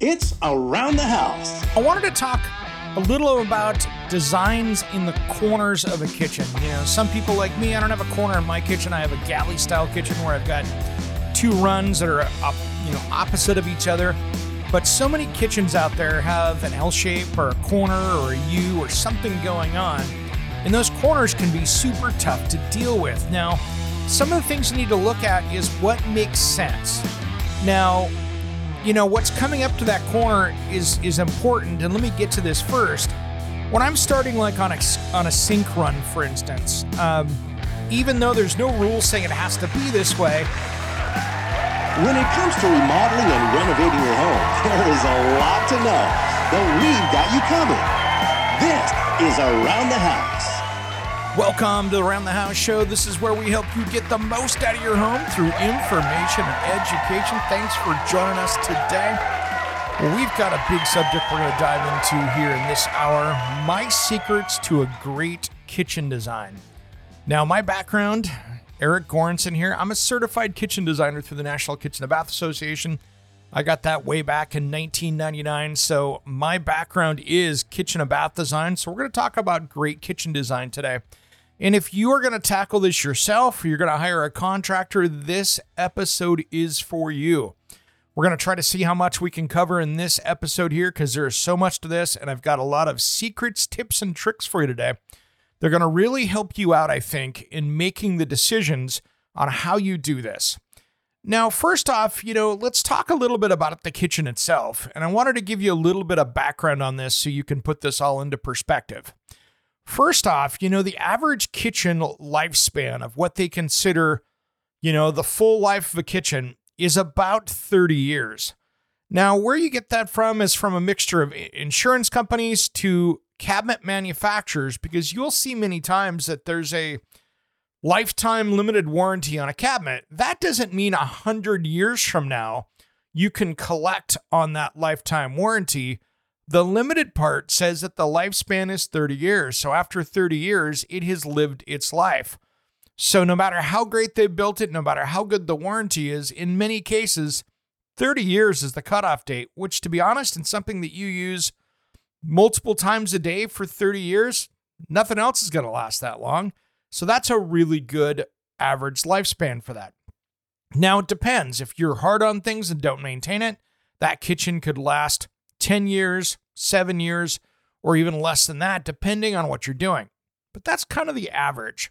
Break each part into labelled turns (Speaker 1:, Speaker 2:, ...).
Speaker 1: It's Around the House.
Speaker 2: I wanted to talk a little about designs in the corners of a kitchen. You know, some people like me, I don't have a corner in my kitchen. I have a galley style kitchen where I've got two runs that are up, you know, opposite of each other. But so many kitchens out there have an L shape or a corner or a U or something going on. And those corners can be super tough to deal with. Now, some of the things you need to look at is what makes sense. Now, you know what's coming up to that corner is is important and let me get to this first. When i'm starting like on a on a sink run for instance um, even though there's no rule saying it has to be this way
Speaker 1: when it comes to remodeling and renovating your home there is a lot to know. But we've got you covered. This is around the house
Speaker 2: Welcome to the Around the House Show. This is where we help you get the most out of your home through information and education. Thanks for joining us today. We've got a big subject we're going to dive into here in this hour my secrets to a great kitchen design. Now, my background, Eric Goranson here. I'm a certified kitchen designer through the National Kitchen and Bath Association. I got that way back in 1999. So, my background is kitchen and bath design. So, we're going to talk about great kitchen design today. And if you are going to tackle this yourself, you're going to hire a contractor, this episode is for you. We're going to try to see how much we can cover in this episode here because there is so much to this, and I've got a lot of secrets, tips, and tricks for you today. They're going to really help you out, I think, in making the decisions on how you do this. Now, first off, you know, let's talk a little bit about the kitchen itself. And I wanted to give you a little bit of background on this so you can put this all into perspective. First off, you know, the average kitchen lifespan of what they consider, you know, the full life of a kitchen is about 30 years. Now, where you get that from is from a mixture of insurance companies to cabinet manufacturers, because you'll see many times that there's a lifetime limited warranty on a cabinet. That doesn't mean 100 years from now you can collect on that lifetime warranty the limited part says that the lifespan is 30 years. So after 30 years, it has lived its life. So no matter how great they built it, no matter how good the warranty is, in many cases, 30 years is the cutoff date, which to be honest, in something that you use multiple times a day for 30 years, nothing else is going to last that long. So that's a really good average lifespan for that. Now it depends. If you're hard on things and don't maintain it, that kitchen could last 10 years, seven years, or even less than that, depending on what you're doing. But that's kind of the average.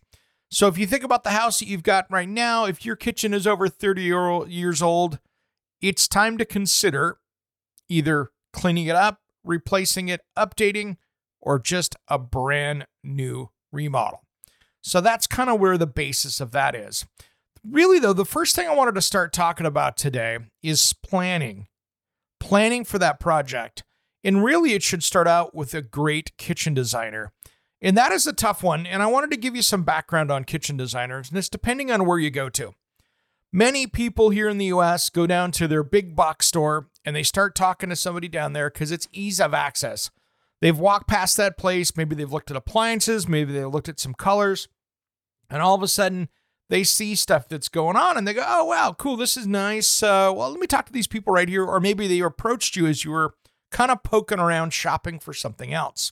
Speaker 2: So if you think about the house that you've got right now, if your kitchen is over 30 years old, it's time to consider either cleaning it up, replacing it, updating, or just a brand new remodel. So that's kind of where the basis of that is. Really, though, the first thing I wanted to start talking about today is planning planning for that project. And really, it should start out with a great kitchen designer. And that is a tough one. And I wanted to give you some background on kitchen designers, and it's depending on where you go to. Many people here in the US go down to their big box store and they start talking to somebody down there because it's ease of access. They've walked past that place, maybe they've looked at appliances, maybe they looked at some colors, and all of a sudden they see stuff that's going on and they go, oh, wow, cool, this is nice. Uh, well, let me talk to these people right here. Or maybe they approached you as you were kind of poking around shopping for something else.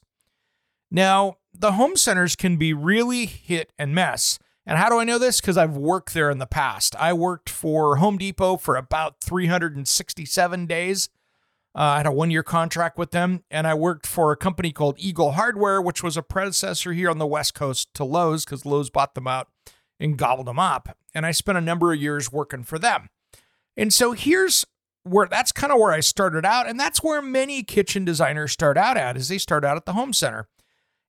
Speaker 2: Now, the home centers can be really hit and miss. And how do I know this? Because I've worked there in the past. I worked for Home Depot for about 367 days. Uh, I had a one year contract with them, and I worked for a company called Eagle Hardware, which was a predecessor here on the West Coast to Lowe's because Lowe's bought them out and gobbled them up. And I spent a number of years working for them. And so here's where that's kind of where I started out. And that's where many kitchen designers start out at is they start out at the home center.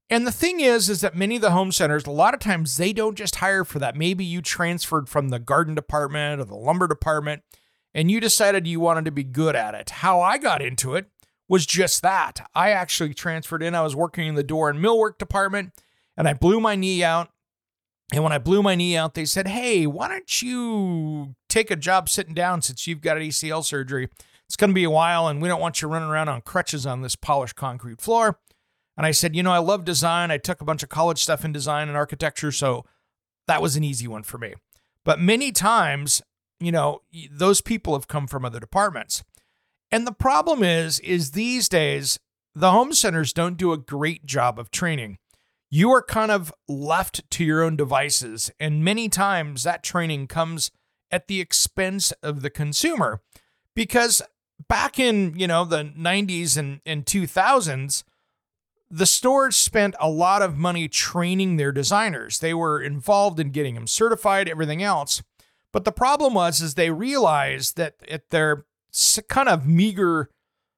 Speaker 2: And the thing is, is that many of the home centers, a lot of times they don't just hire for that. Maybe you transferred from the garden department or the lumber department and you decided you wanted to be good at it. How I got into it was just that. I actually transferred in. I was working in the door and millwork department and I blew my knee out. And when I blew my knee out, they said, Hey, why don't you take a job sitting down since you've got an ACL surgery? It's going to be a while and we don't want you running around on crutches on this polished concrete floor. And I said, you know, I love design. I took a bunch of college stuff in design and architecture. So that was an easy one for me. But many times, you know, those people have come from other departments. And the problem is, is these days, the home centers don't do a great job of training. You are kind of left to your own devices. And many times that training comes at the expense of the consumer. Because back in, you know, the 90s and, and 2000s, the stores spent a lot of money training their designers. They were involved in getting them certified, everything else. But the problem was is they realized that at their kind of meager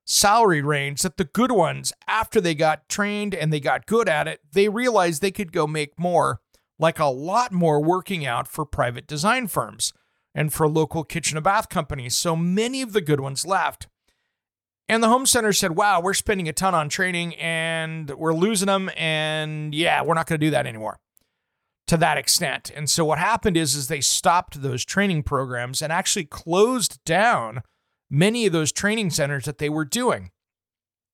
Speaker 2: salary range that the good ones after they got trained and they got good at it, they realized they could go make more, like a lot more working out for private design firms and for local kitchen and bath companies. So many of the good ones left. And the home center said, wow, we're spending a ton on training and we're losing them. And yeah, we're not going to do that anymore to that extent. And so what happened is, is they stopped those training programs and actually closed down many of those training centers that they were doing.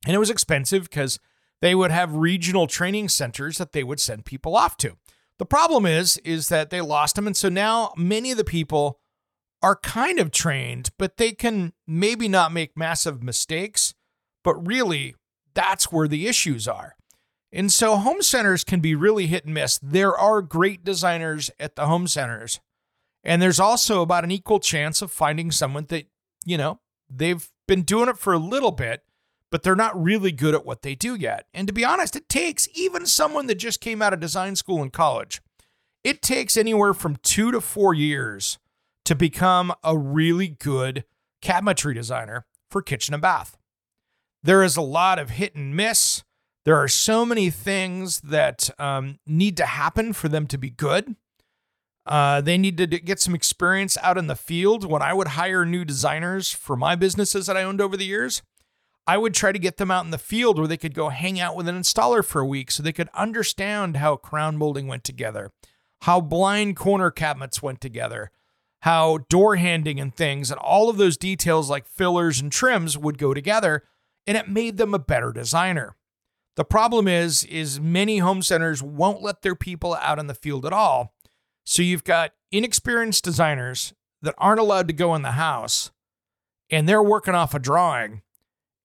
Speaker 2: And it was expensive because they would have regional training centers that they would send people off to. The problem is, is that they lost them. And so now many of the people are kind of trained, but they can maybe not make massive mistakes. But really, that's where the issues are. And so home centers can be really hit and miss. There are great designers at the home centers. And there's also about an equal chance of finding someone that, you know, they've been doing it for a little bit, but they're not really good at what they do yet. And to be honest, it takes even someone that just came out of design school in college, it takes anywhere from two to four years to become a really good cabinetry designer for kitchen and bath. There is a lot of hit and miss. There are so many things that um, need to happen for them to be good. Uh, they need to get some experience out in the field. When I would hire new designers for my businesses that I owned over the years, I would try to get them out in the field where they could go hang out with an installer for a week so they could understand how crown molding went together, how blind corner cabinets went together, how door handing and things and all of those details like fillers and trims would go together and it made them a better designer. The problem is is many home centers won't let their people out in the field at all. So you've got inexperienced designers that aren't allowed to go in the house and they're working off a drawing.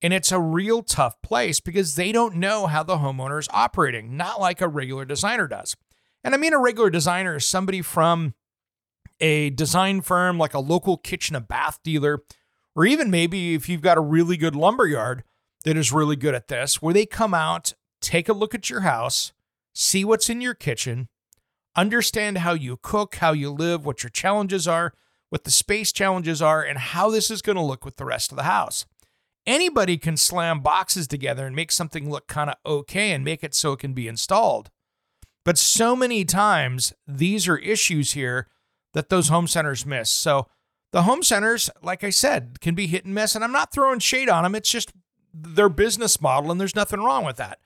Speaker 2: And it's a real tough place because they don't know how the homeowner is operating, not like a regular designer does. And I mean, a regular designer is somebody from a design firm like a local kitchen and bath dealer, or even maybe if you've got a really good lumber yard that is really good at this, where they come out, take a look at your house, see what's in your kitchen, understand how you cook, how you live, what your challenges are, what the space challenges are, and how this is going to look with the rest of the house. Anybody can slam boxes together and make something look kind of okay and make it so it can be installed. But so many times, these are issues here that those home centers miss. So the home centers, like I said, can be hit and miss. And I'm not throwing shade on them. It's just their business model, and there's nothing wrong with that.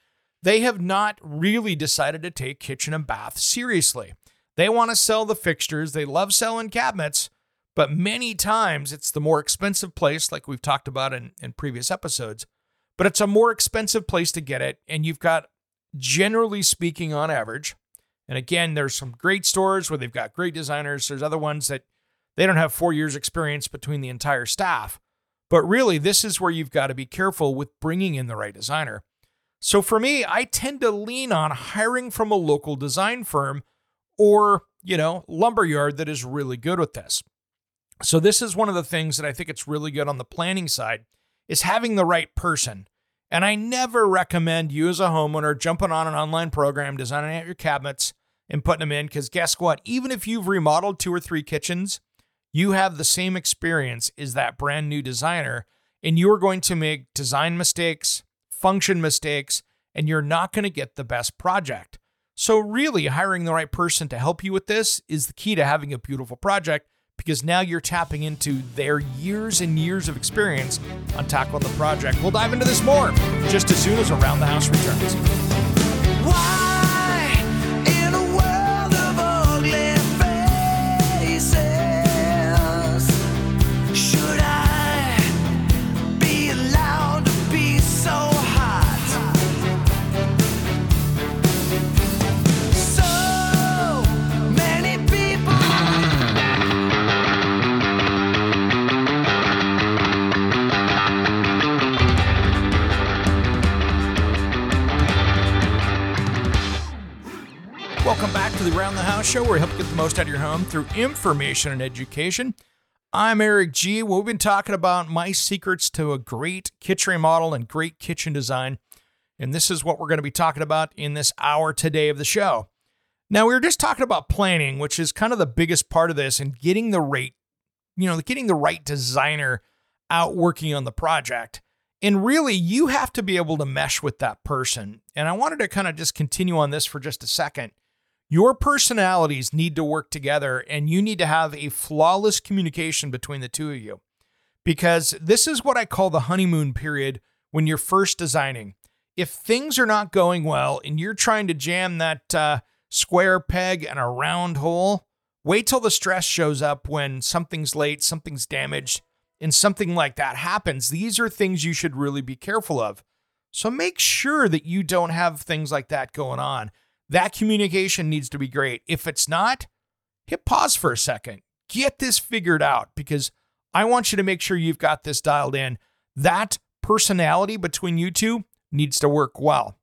Speaker 2: They have not really decided to take kitchen and bath seriously. They want to sell the fixtures, they love selling cabinets, but many times it's the more expensive place, like we've talked about in, in previous episodes. But it's a more expensive place to get it. And you've got, generally speaking, on average, and again, there's some great stores where they've got great designers. There's other ones that they don't have four years experience between the entire staff. But really, this is where you've got to be careful with bringing in the right designer. So for me, I tend to lean on hiring from a local design firm or, you know, lumberyard that is really good with this. So this is one of the things that I think it's really good on the planning side is having the right person. And I never recommend you as a homeowner jumping on an online program, designing out your cabinets, and putting them in. Because guess what? Even if you've remodeled two or three kitchens, you have the same experience as that brand new designer, and you're going to make design mistakes, function mistakes, and you're not going to get the best project. So, really, hiring the right person to help you with this is the key to having a beautiful project because now you're tapping into their years and years of experience on tackling the project. We'll dive into this more just as soon as Around the House returns. Show where we help you get the most out of your home through information and education. I'm Eric G. Well, we've been talking about my secrets to a great kitchen remodel and great kitchen design. And this is what we're going to be talking about in this hour today of the show. Now, we were just talking about planning, which is kind of the biggest part of this, and getting the right, you know, getting the right designer out working on the project. And really, you have to be able to mesh with that person. And I wanted to kind of just continue on this for just a second. Your personalities need to work together, and you need to have a flawless communication between the two of you. Because this is what I call the honeymoon period when you're first designing. If things are not going well and you're trying to jam that uh, square peg in a round hole, wait till the stress shows up when something's late, something's damaged, and something like that happens. These are things you should really be careful of. So make sure that you don't have things like that going on. That communication needs to be great. If it's not, hit pause for a second. Get this figured out because I want you to make sure you've got this dialed in. That personality between you two needs to work well.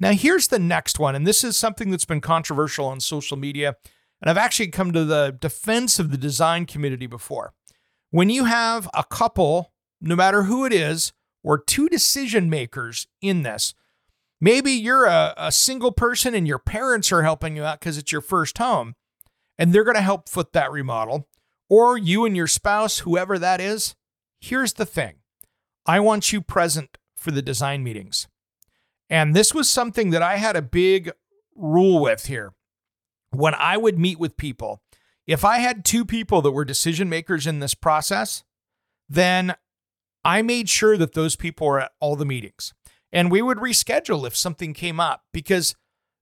Speaker 2: Now, here's the next one, and this is something that's been controversial on social media, and I've actually come to the defense of the design community before. When you have a couple, no matter who it is, or two decision makers in this, maybe you're a, a single person and your parents are helping you out because it's your first home, and they're going to help foot that remodel, or you and your spouse, whoever that is. Here's the thing I want you present for the design meetings. And this was something that I had a big rule with here. When I would meet with people, if I had two people that were decision makers in this process, then I made sure that those people were at all the meetings. And we would reschedule if something came up because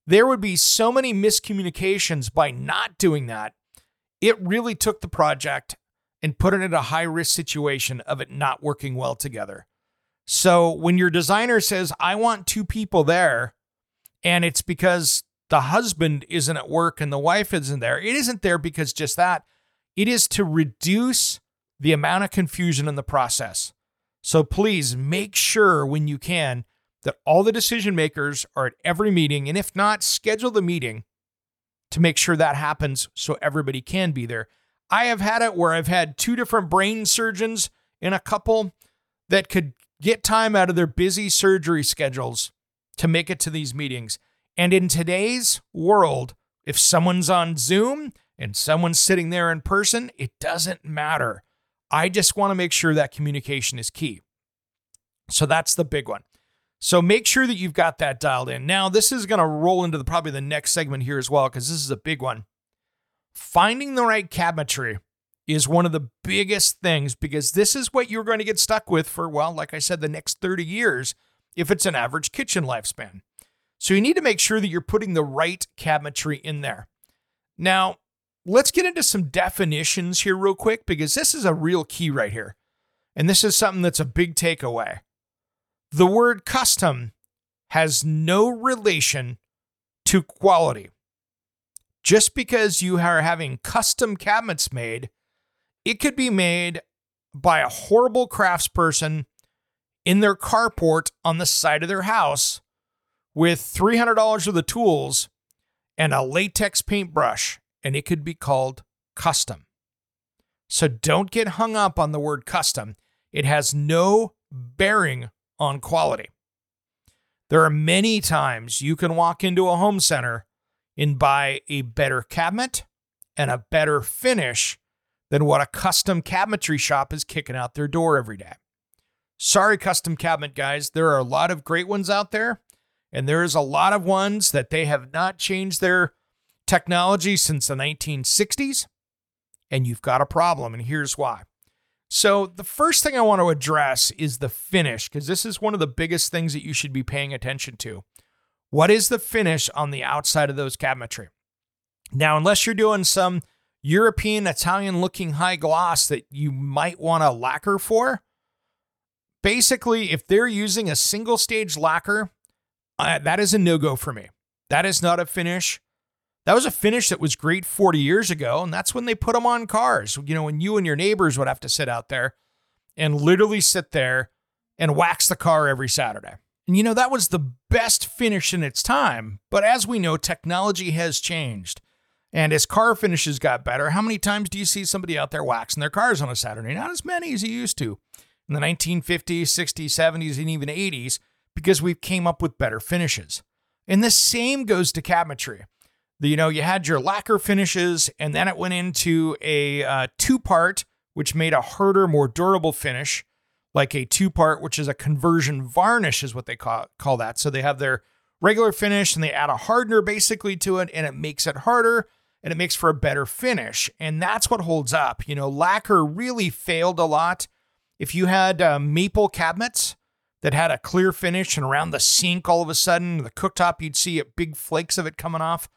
Speaker 2: there would be so many miscommunications by not doing that. It really took the project and put it in a high risk situation of it not working well together. So when your designer says, I want two people there, and it's because the husband isn't at work and the wife isn't there, it isn't there because just that. It is to reduce the amount of confusion in the process. So please make sure when you can that all the decision makers are at every meeting. And if not, schedule the meeting to make sure that happens so everybody can be there. I have had it where I've had two different brain surgeons in a couple that could get time out of their busy surgery schedules to make it to these meetings. And in today's world, if someone's on Zoom and someone's sitting there in person, it doesn't matter. I just want to make sure that communication is key. So that's the big one. So make sure that you've got that dialed in. Now, this is going to roll into the probably the next segment here as well because this is a big one. Finding the right cabinetry is one of the biggest things because this is what you're going to get stuck with for, well, like I said, the next 30 years if it's an average kitchen lifespan. So you need to make sure that you're putting the right cabinetry in there. Now, let's get into some definitions here, real quick, because this is a real key right here. And this is something that's a big takeaway. The word custom has no relation to quality. Just because you are having custom cabinets made it could be made by a horrible craftsperson in their carport on the side of their house with $300 worth of tools and a latex paintbrush, and it could be called custom. So don't get hung up on the word custom. It has no bearing on quality. There are many times you can walk into a home center and buy a better cabinet and a better finish than what a custom cabinetry shop is kicking out their door every day. Sorry, custom cabinet guys. There are a lot of great ones out there, And there is a lot of ones that they have not changed their technology since the 1960s. And you've got a problem. And here's why. So, the first thing I want to address is the finish, because this is one of the biggest things that you should be paying attention to. What is the finish on the outside of those cabinetry? Now, unless you're doing some European, Italian looking high gloss that you might want a lacquer for, basically, if they're using a single stage lacquer, uh, that is a no go for me. That is not a finish. That was a finish that was great 40 years ago, and that's when they put them on cars. You know, when you and your neighbors would have to sit out there and literally sit there and wax the car every Saturday. And you know, that was the best finish in its time. But as we know, technology has changed. And as car finishes got better, how many times do you see somebody out there waxing their cars on a Saturday? Not as many as you used to in the 1950s, 60s, 70s, and even 80s because we've came up with better finishes. And the same goes to cabinetry. You know, you had your lacquer finishes, and then it went into a uh, two part, which made a harder, more durable finish, like a two part, which is a conversion varnish, is what they call, call that. So they have their regular finish and they add a hardener basically to it, and it makes it harder and it makes for a better finish. And that's what holds up. You know, lacquer really failed a lot. If you had uh, maple cabinets that had a clear finish and around the sink, all of a sudden, the cooktop, you'd see big flakes of it coming off.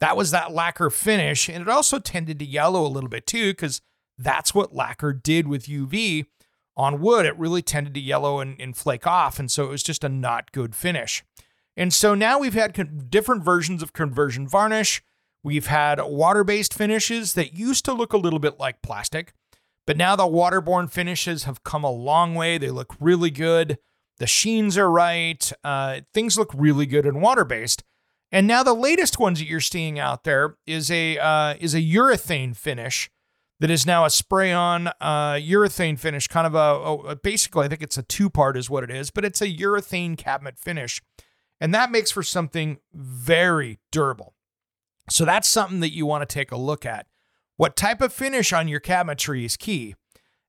Speaker 2: That was that lacquer finish. And it also tended to yellow a little bit too, because that's what lacquer did with UV on wood. It really tended to yellow and, and flake off. And so it was just a not good finish. And so now we've had con- different versions of conversion varnish. We've had water based finishes that used to look a little bit like plastic, but now the waterborne finishes have come a long way. They look really good. The sheens are right. Uh, things look really good in water based. And now the latest ones that you're seeing out there is a uh, is a urethane finish that is now a spray on uh, urethane finish, kind of a, a basically I think it's a two part is what it is, but it's a urethane cabinet finish, and that makes for something very durable. So that's something that you want to take a look at. What type of finish on your cabinetry is key.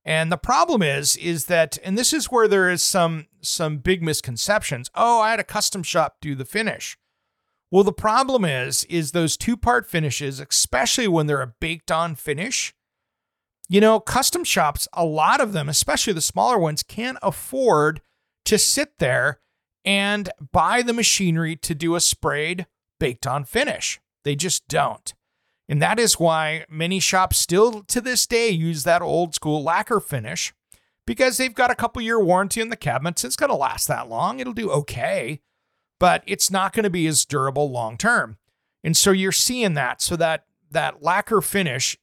Speaker 2: And the problem is, is that, and this is where there is some some big misconceptions. Oh, I had a custom shop do the finish. Well, the problem is, is those two part finishes, especially when they're a baked on finish. You know, custom shops, a lot of them, especially the smaller ones, can't afford to sit there and buy the machinery to do a sprayed baked on finish. They just don't. And that is why many shops still to this day use that old school lacquer finish because they've got a couple year warranty on the cabinets. It's going to last that long. It'll do okay, but it's not going to be as durable long term. And so you're seeing that. So that that lacquer finish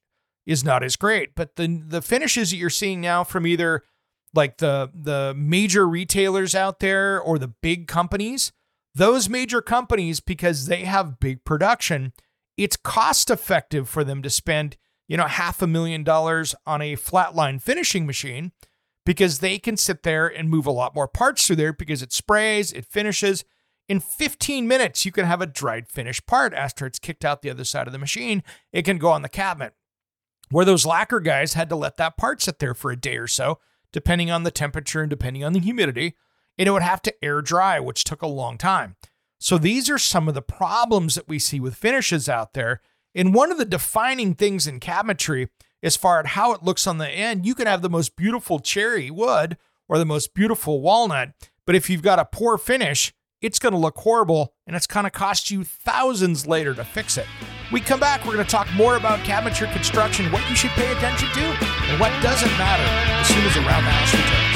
Speaker 2: is not as great. But the the finishes that you're seeing now from either like the the major retailers out there or the big companies, those major companies because they have big production it's cost effective for them to spend, you know, half a million dollars on a flatline finishing machine because they can sit there and move a lot more parts through there because it sprays, it finishes. In 15 minutes, you can have a dried finished part after it's kicked out the other side of the machine. It can go on the cabinet. Where those lacquer guys had to let that part sit there for a day or so, depending on the temperature and depending on the humidity, and it would have to air dry, which took a long time. So these are some of the problems that we see with finishes out there. And one of the defining things in cabinetry, as far as how it looks on the end, you can have the most beautiful cherry wood or the most beautiful walnut, but if you've got a poor finish, it's going to look horrible and it's going to cost you thousands later to fix it. We come back, we're going to talk more about cabinetry construction, what you should pay attention to, and what doesn't matter as soon as Around the House returns.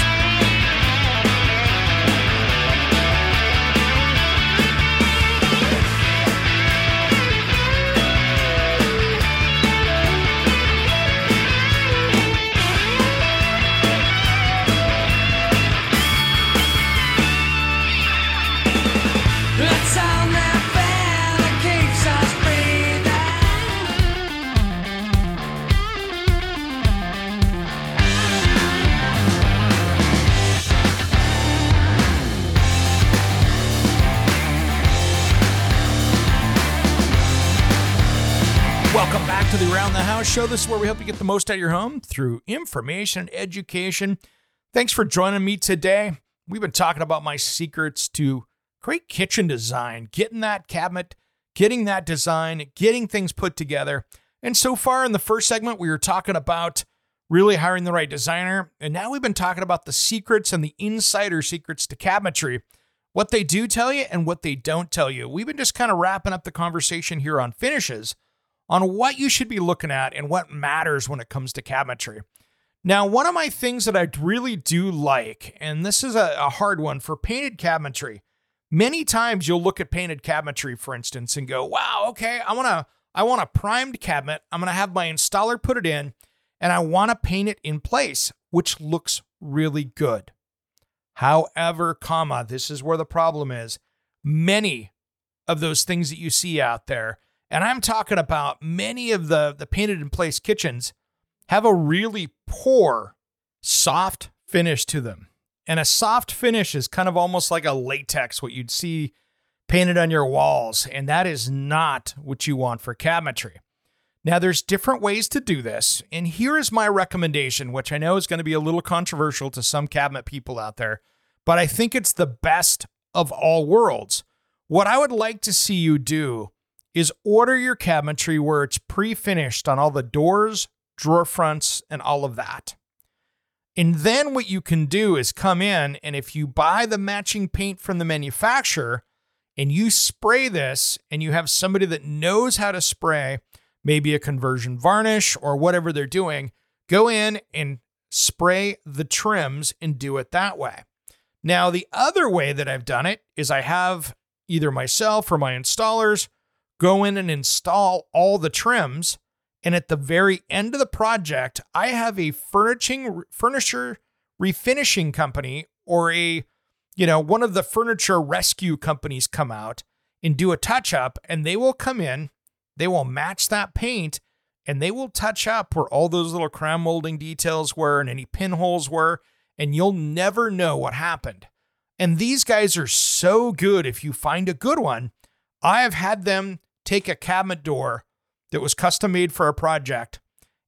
Speaker 2: Show. This is where we help you get the most out of your home through information and education. Thanks for joining me today. We've been talking about my secrets to great kitchen design, getting that cabinet, getting that design, getting things put together. And so far in the first segment, we were talking about really hiring the right designer. And now we've been talking about the secrets and the insider secrets to cabinetry, what they do tell you and what they don't tell you. We've been just kind of wrapping up the conversation here on finishes on what you should be looking at and what matters when it comes to cabinetry. Now, one of my things that I really do like, and this is a, a hard one for painted cabinetry. Many times you'll look at painted cabinetry, for instance, and go, wow, okay, I want to I want a primed cabinet. I'm to have my installer put it in and I want to paint it in place, which looks really good. However, comma, this is where the problem is. Many of those things that you see out there, and I'm talking about many of the, the painted in place kitchens, have a really poor soft finish to them. And a soft finish is kind of almost like a latex, what you'd see painted on your walls. And that is not what you want for cabinetry. Now, there's different ways to do this, and here is my recommendation, which I know is going to be a little controversial to some cabinet people out there, but I think it's the best of all worlds. What I would like to see you do is order your cabinetry where it's pre finished on all the doors, drawer fronts, and all of that. And then what you can do is come in, and if you buy the matching paint from the manufacturer and you spray this, and you have somebody that knows how to spray, maybe a conversion varnish or whatever they're doing, go in and spray the trims and do it that way. Now, the other way that I've done it is I have either myself or my installers go in and install all the trims. And at the very end of the project, I have a furnishing furniture refinishing company or a, you know, one of the furniture rescue companies come out and do a touch up and they will come in they will match that paint and they will touch up where all those little crown molding details were and any pinholes were, and you'll never know what happened. And these guys are so good if you find a good one. I have had them take a cabinet door that was custom made for a project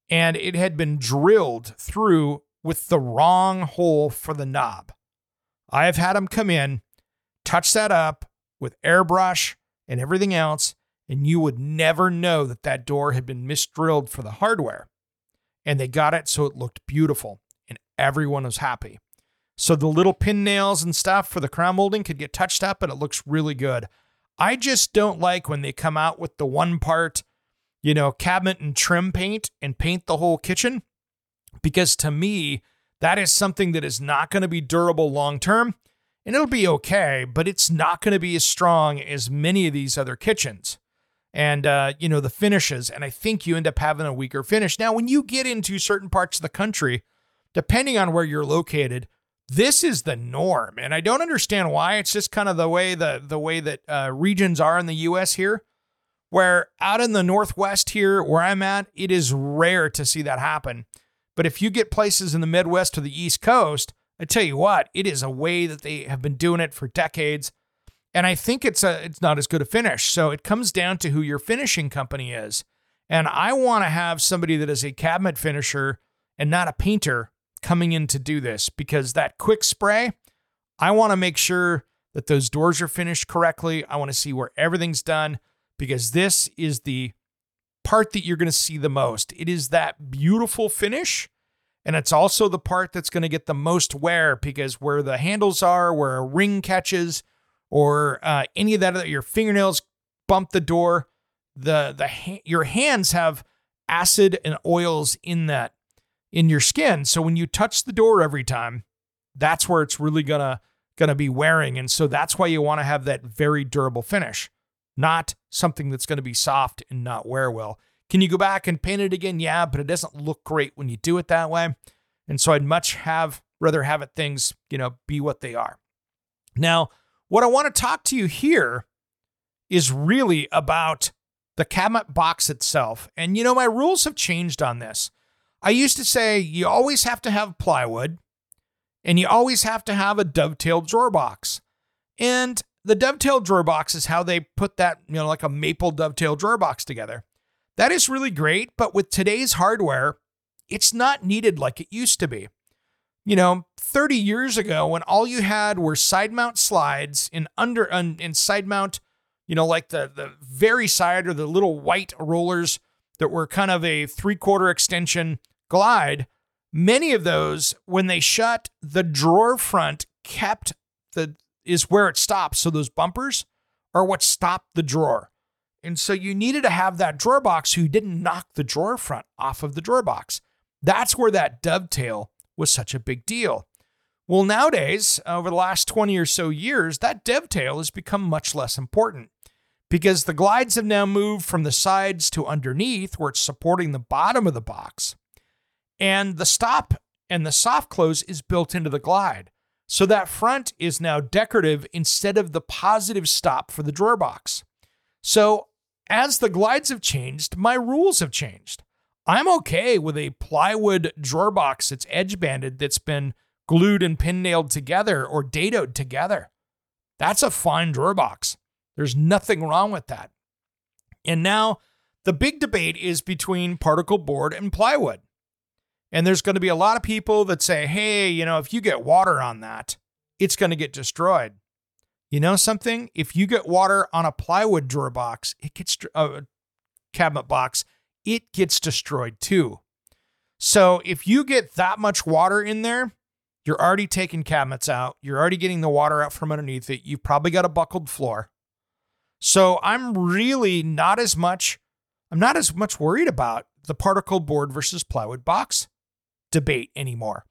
Speaker 2: and it had been drilled through with the wrong hole for the knob. I have had them come in, touch that up with airbrush and everything else, and you would never know that that door had been misdrilled for the hardware. And they got it so it looked beautiful, and everyone was happy. So the little pin nails and stuff for the crown molding could get touched up, and it looks really good. I just don't like when they come out with the one part, you know, cabinet and trim paint and paint the whole kitchen, because to me, that is something that is not going to be durable long term. And it'll be okay, but it's not going to be as strong as many of these other kitchens and uh, you know the finishes and i think you end up having a weaker finish now when you get into certain parts of the country depending on where you're located this is the norm and i don't understand why it's just kind of the way the the way that uh, regions are in the us here where out in the northwest here where i'm at it is rare to see that happen but if you get places in the midwest or the east coast i tell you what it is a way that they have been doing it for decades and I think it's a it's not as good a finish. So it comes down to who your finishing company is. And I want to have somebody that is a cabinet finisher and not a painter coming in to do this because that quick spray, I want to make sure that those doors are finished correctly. I want to see where everything's done because this is the part that you're going to see the most. It is that beautiful finish. And it's also the part that's going to get the most wear because where the handles are, where a ring catches, or uh, any of that, your fingernails bump the door. The the your hands have acid and oils in that in your skin. So when you touch the door every time, that's where it's really gonna gonna be wearing. And so that's why you want to have that very durable finish, not something that's gonna be soft and not wear well. Can you go back and paint it again? Yeah, but it doesn't look great when you do it that way. And so I'd much have rather have it things, you know, be what they are. Now, what I want to talk to you here is really about the cabinet box itself. And you know, my rules have changed on this. I used to say you always have to have plywood and you always have to have a dovetail drawer box. And the dovetail drawer box is how they put that, you know, like a maple dovetail drawer box together. That is really great, but with today's hardware, it's not needed like it used to be you know, 30 years ago when all you had were side mount slides and under and, side mount, you know, like the the very side or the little white rollers that were kind of a three quarter extension glide. Many of those, when they shut, the drawer front kept the is where it stops. So those bumpers are what stopped the drawer. And so you needed to have that drawer box so you didn't knock the drawer front off of the drawer box. That's where that dovetail was such a big deal. Well, nowadays, over the last 20 or so years, that dovetail has become much less important because the glides have now moved from the sides to underneath where it's supporting the bottom of the box. And the stop and the soft close is built into the glide. So that front is now decorative instead of the positive stop for the drawer box. So as the glides have changed, my rules have changed. I'm okay with a plywood drawer box that's edge banded that's been glued and pin nailed together or dadoed together. That's a fine drawer box. There's nothing wrong with that. And now the big debate is between particle board and plywood. And there's going to be a lot of people that say, hey, you know, if you get water on that, it's going to get destroyed. You know something? If you get water on a plywood drawer box, it gets a uh, cabinet box, it gets destroyed too. So if you get that much water in there, you're already taking cabinets out. You're already getting the water out from underneath it. You've probably got a buckled floor. So I'm really not as much I'm not as much worried about the particle board versus plywood box debate anymore.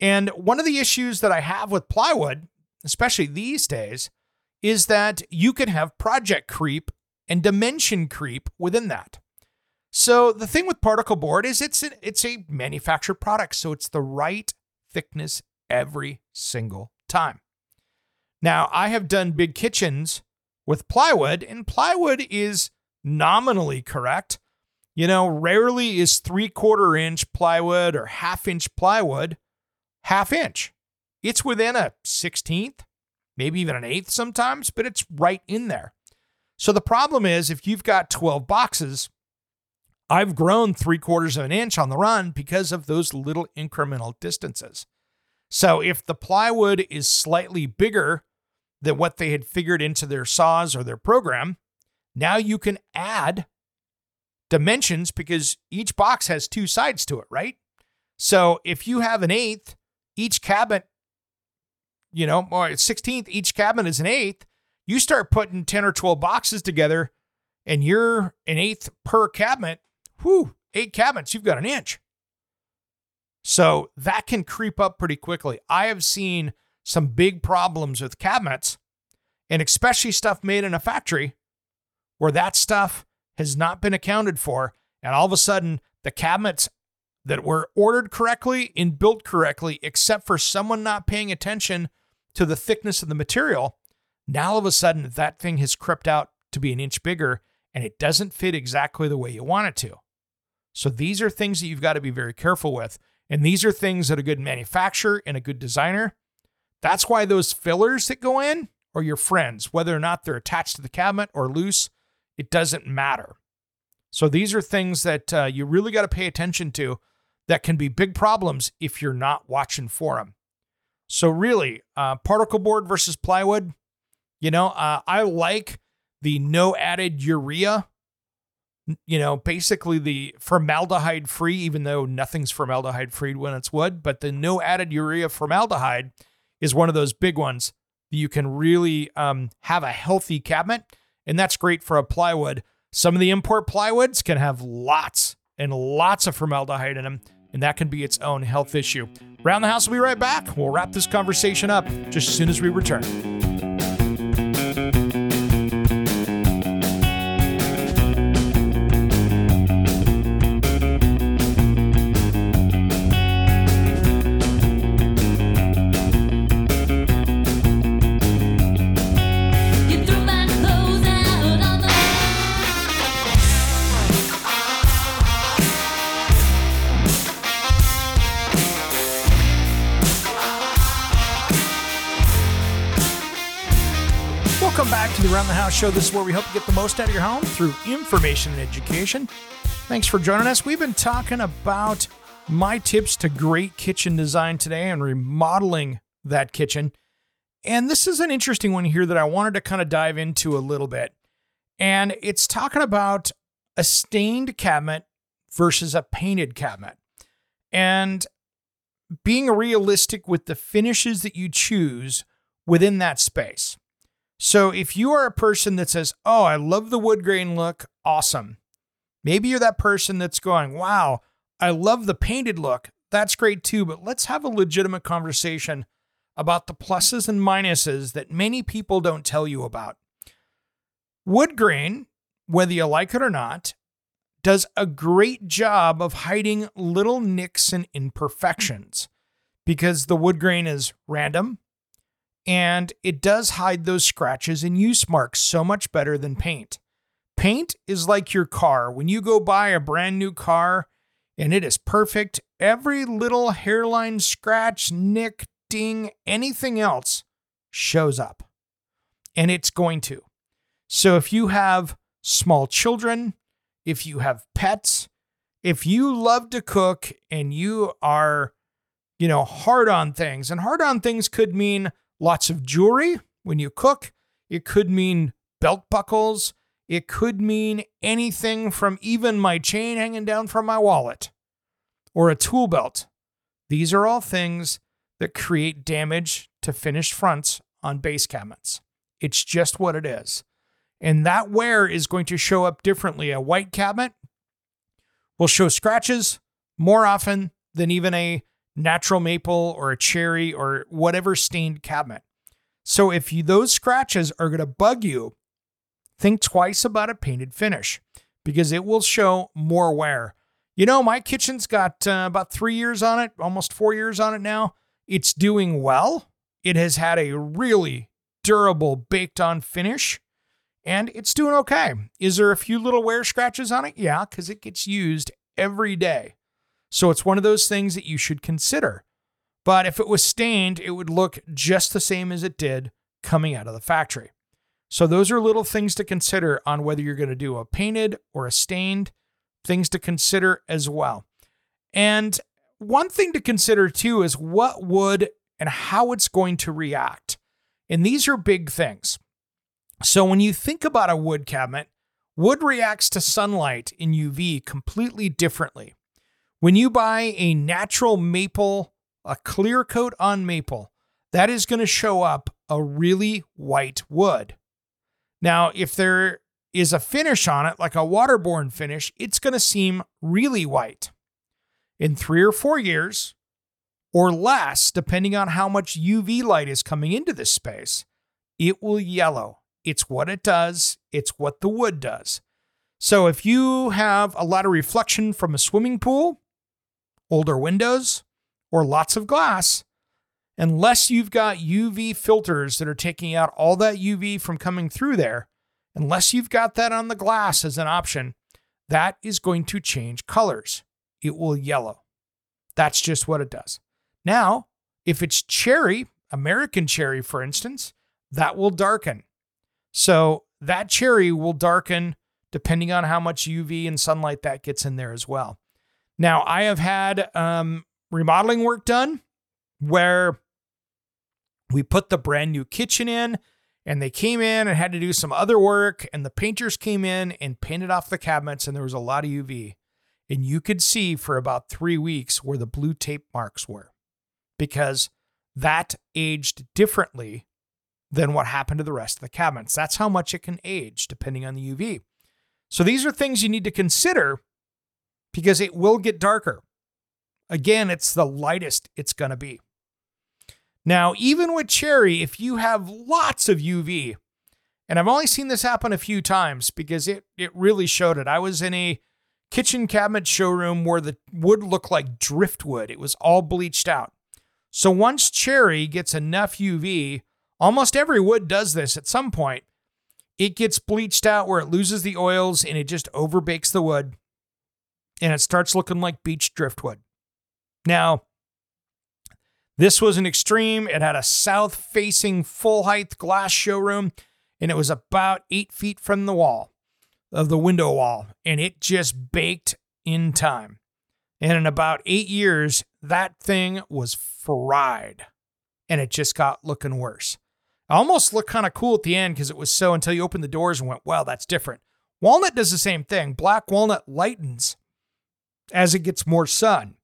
Speaker 2: And one of the issues that I have with plywood, especially these days, is that you can have project creep and dimension creep within that. So the thing with particle board is it's a, it's a manufactured product, so it's the right thickness every single time. Now, I have done big kitchens with plywood, and plywood is nominally correct. You know, rarely is three quarter inch plywood or half inch plywood half inch. It's within a 16th, maybe even an eighth sometimes, but it's right in there. So the problem is if you've got 12 boxes, I've grown three quarters of an inch on the run because of those little incremental distances. So if the plywood is slightly bigger than what they had figured into their saws or their program, now you can add dimensions because each box has two sides to it, right? So if you have an eighth, each cabinet, you know, or 16th, each cabinet is an eighth, you start putting 10 or 12 boxes together and you're an eighth per cabinet, whew, eight cabinets, you've got an inch. So that can creep up pretty quickly. I have seen some big problems with cabinets, and especially stuff made in a factory where that stuff has not been accounted for. And all of a sudden, the cabinets that were ordered correctly and built correctly, except for someone not paying attention to the thickness of the material, now all of a sudden that thing has crept out to be an inch bigger and it doesn't fit exactly the way you want it to. So these are things that you've got to be very careful with. And these are things that a good manufacturer and a good designer, that's why those fillers that go in are your friends, whether or not they're attached to the cabinet or loose, it doesn't matter. So these are things that uh, you really got to pay attention to that can be big problems if you're not watching for them. So really, uh, particle board versus plywood, you know, uh, I like the no added urea you know, basically the formaldehyde free, even though nothing's formaldehyde free when it's wood, but the no added urea formaldehyde is one of those big ones that you can really um, have a healthy cabinet. And that's great for a plywood. Some of the import plywoods can have lots and lots of formaldehyde in them, and that can be its own health issue. Round the House we'll be right back. We'll wrap this conversation up just as soon as we return. Show. This is where we help you get the most out of your home through information and education. Thanks for joining us. We've been talking about my tips to great kitchen design today and remodeling that kitchen. And this is an interesting one here that I wanted to kind of dive into a little bit. And it's talking about a stained cabinet versus a painted cabinet. And being realistic with the finishes that you choose within that space. So if you are a person that says, Oh, I love the wood grain look, awesome. Maybe you're that person that's going, Wow, I love the painted look. That's great too. But let's have a legitimate conversation about the pluses and minuses that many people don't tell you about. Wood grain, whether you like it or not, does a great job of hiding little nicks and imperfections because the wood grain is random and it does hide those scratches and use marks so much better than paint. Paint is like your car. When you go buy a brand new car and it is perfect, every little hairline, scratch, nick, ding, anything else shows up. And it's going to. So if you have small children, if you have pets, if you love to cook and you are, you know, hard on things, and hard on things could mean lots of jewelry when you cook, it could mean belt buckles, it could mean anything from even my chain hanging down from my wallet or a tool belt. These are all things that create damage to finished fronts on base cabinets. It's just what it is. And that wear is going to show up differently. A white cabinet will show scratches more often than even a natural maple or a cherry or whatever stained cabinet. So if you, those scratches are going to bug you, think twice about a painted finish because it will show more wear. You know, my kitchen's got uh, about three years on it, almost four years on it now. It's doing well. It has had a really durable baked on finish and it's doing okay. Is there a few little wear scratches on it? Yeah, because it gets used every day. So it's one of those things that you should consider. But if it was stained, it wood look just the same as it did coming out of the factory. So those are little things to consider on whether you're going to do a painted or a stained, things to consider as well. And one thing to consider too is what would and how it's going to react. And these are big things. So when you think about a wood cabinet, wood reacts to sunlight in UV completely differently. When you buy a natural maple, a clear coat on maple, that is going to show up a really white wood. Now, if there is a finish on it, like a waterborne finish, it's going to seem really white. In three or four years, or less, depending on how much UV light is coming into this space, it will yellow it's what it does, it's what the wood does. So if you have a lot of reflection from a swimming pool, older windows, or lots of glass, unless you've got UV filters that are taking out all that UV from coming through there, unless you've got that on the glass as an option, that is going to change colors. It will yellow. That's just what it does. Now, if it's cherry, American cherry, for instance, that will darken. So that cherry will darken depending on how much UV and sunlight that gets in there as well. Now, I have had um, remodeling work done where we put the brand new kitchen in and they came in and had to do some other work and the painters came in and painted off the cabinets and there was a lot of UV. And you could see for about three weeks where the blue tape marks were because that aged differently than what happened to the rest of the cabinets. That's how much it can age depending on the UV. So these are things you need to consider because it will get darker. Again, it's the lightest it's going to be. Now, even with cherry, if you have lots of UV, and I've only seen this happen a few times because it it really showed it. I was in a kitchen cabinet showroom where the wood looked like driftwood. It was all bleached out. So once cherry gets enough UV, Almost every wood does this at some point. It gets bleached out where it loses the oils and it just overbakes the wood and it starts looking like beach driftwood. Now, this was an extreme. It had a south facing full height glass showroom and it was about eight feet from the wall of the window wall and it just baked in time. And in about eight years, that thing was fried and it just got looking worse. It almost looked kind of cool at the end because it was so until you opened the doors and went, wow, that's different. Walnut does the same thing. Black walnut lightens as it gets more sun.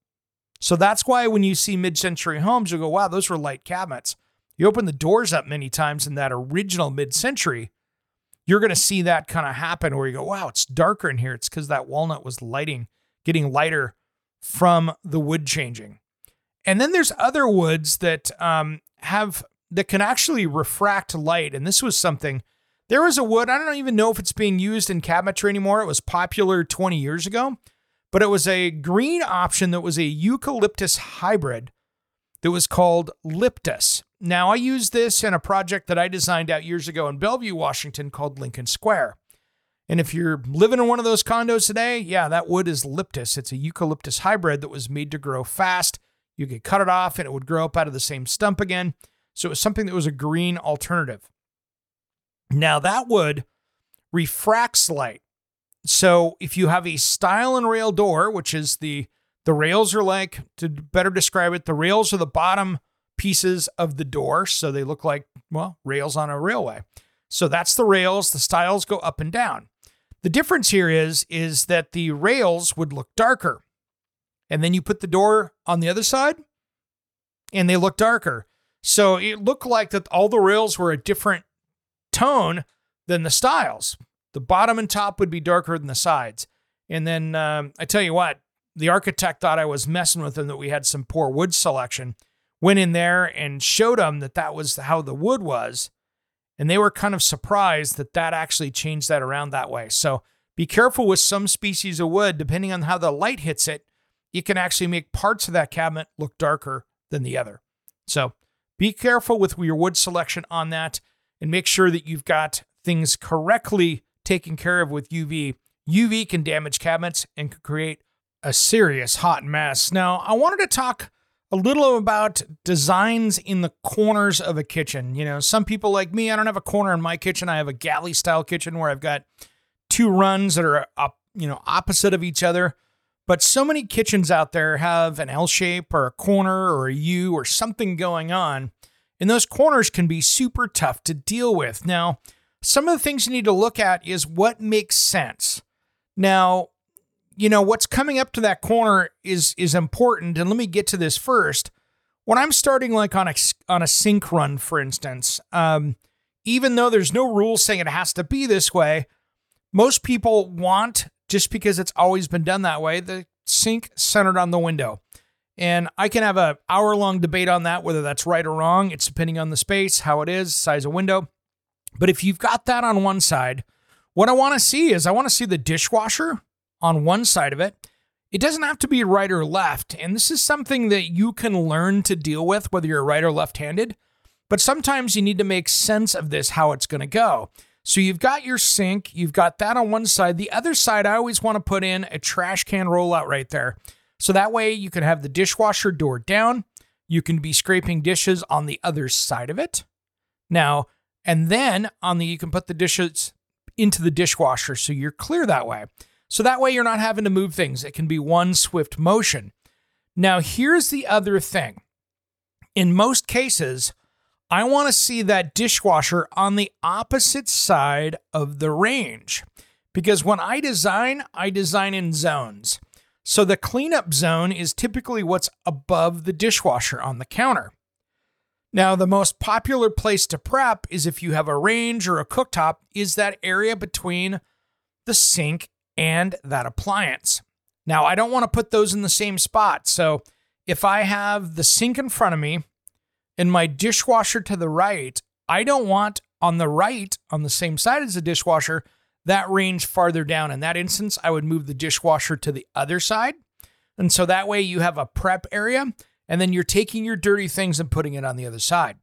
Speaker 2: So that's why when you see mid century homes, you go, wow, those were light cabinets. You open the doors up many times in that original mid century, you're going to see that kind of happen where you go, wow, it's darker in here. It's because that walnut was lighting, getting lighter from the wood changing. And then there's other woods that um, have that can actually refract light. And this was something. There was a wood. I don't even know if it's being used in cabinetry anymore. It was popular 20 years ago, but it was a green option that was a eucalyptus hybrid that was called Liptus. Now, I used this in a project that I designed out years ago in Bellevue, Washington called Lincoln Square. And if you're living in one of those condos today, yeah, that wood is Liptus. It's a eucalyptus hybrid that was made to grow fast. You could cut it off and it would grow up out of the same stump again. So it was something that was a green alternative. Now, that wood refracts light. So if you have a stile and rail door, which is the the rails are like to better describe it, the rails are the bottom pieces of the door, so they look like well rails on a railway. So that's the rails. The stiles go up and down. The difference here is is that the rails would look darker, and then you put the door on the other side, and they look darker. So it looked like that all the rails were a different tone than the stiles. The bottom and top would be darker than the sides. And then um, I tell you what, the architect thought I was messing with him that we had some poor wood selection. Went in there and showed them that that was how the wood was. And they were kind of surprised that that actually changed that around that way. So be careful with some species of wood, depending on how the light hits it, you can actually make parts of that cabinet look darker than the other. So be careful with your wood selection on that and make sure that you've got things correctly taken care of with UV. UV can damage cabinets and can create a serious hot mess. Now, I wanted to talk a little about designs in the corners of a kitchen. You know, some people like me, I don't have a corner in my kitchen. I have a galley style kitchen where I've got two runs that are up, you know, opposite of each other. But so many kitchens out there have an L shape or a corner or a U or something going on. And those corners can be super tough to deal with. Now, some of the things you need to look at is what makes sense. Now, you know, what's coming up to that corner is is important. And let me get to this first. When I'm starting like on a on a sink run, for instance, um, even though there's no rule saying it has to be this way, most people want just because it's always been done that way, the sink centered on the window. And I can have a hour long debate on that, whether that's right or wrong. It's depending on the space, how it is, size of window. But if you've got that on one side, what I want to see is I want to see the dishwasher on one side of it. It doesn't have to be right or left. And this is something that you can learn to deal with, whether you're right or left handed. But sometimes you need to make sense of this, how it's going to go. So you've got your sink, you've got that on one side. The other side, I always want to put in a trash can rollout right there. So that way you can have the dishwasher door down. You can be scraping dishes on the other side of it. Now, and then on the you can put the dishes into the dishwasher so you're clear that way. So that way you're not having to move things. It can be one swift motion. Now, here's the other thing. In most cases, I want to see that dishwasher on the opposite side of the range. Because when I design, I design in zones. So the cleanup zone is typically what's above the dishwasher on the counter. Now, the most popular place to prep is if you have a range or a cooktop, is that area between the sink and that appliance. Now, I don't want to put those in the same spot. So if I have the sink in front of me and my dishwasher to the right, I don't want on the right, on the same side as the dishwasher, that range farther down. In that instance, I would move the dishwasher to the other side. And so that way you have a prep area and then you're taking your dirty things and putting it on the other side.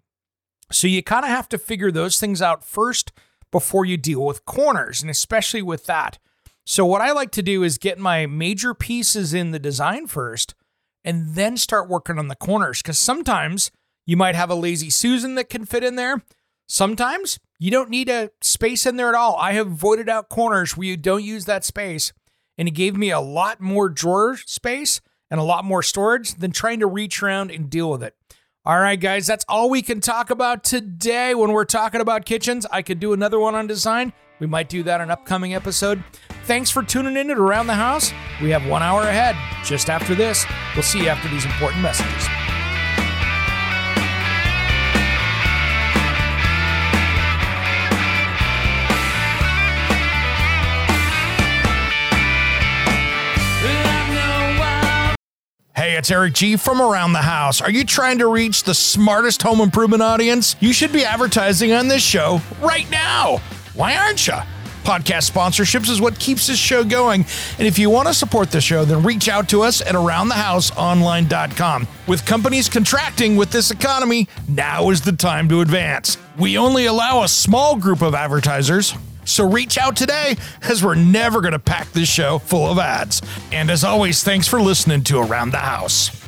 Speaker 2: So you kind of have to figure those things out first before you deal with corners, and especially with that. So, what I like to do is get my major pieces in the design first and then start working on the corners because sometimes you might have a lazy Susan that can fit in there. Sometimes you don't need a space in there at all. I have voided out corners where you don't use that space, and it gave me a lot more drawer space and a lot more storage than trying to reach around and deal with it. All right, guys, that's all we can talk about today when we're talking about kitchens. I could do another one on design. We might do that in an upcoming episode. Thanks for tuning in at Around the House. We have one hour ahead just after this. We'll see you after these important messages. Hey, it's Eric G from Around the House. Are you trying to reach the smartest home improvement audience? You should be advertising on this show right now. Why aren't you? Podcast sponsorships is what keeps this show going. And if you want to support the show, then reach out to us at aroundthehouseonline.com. With companies contracting with this economy, now is the time to advance. We only allow a small group of advertisers. So reach out today, as we're never going to pack this show full of ads. And as always, thanks for listening to Around the House.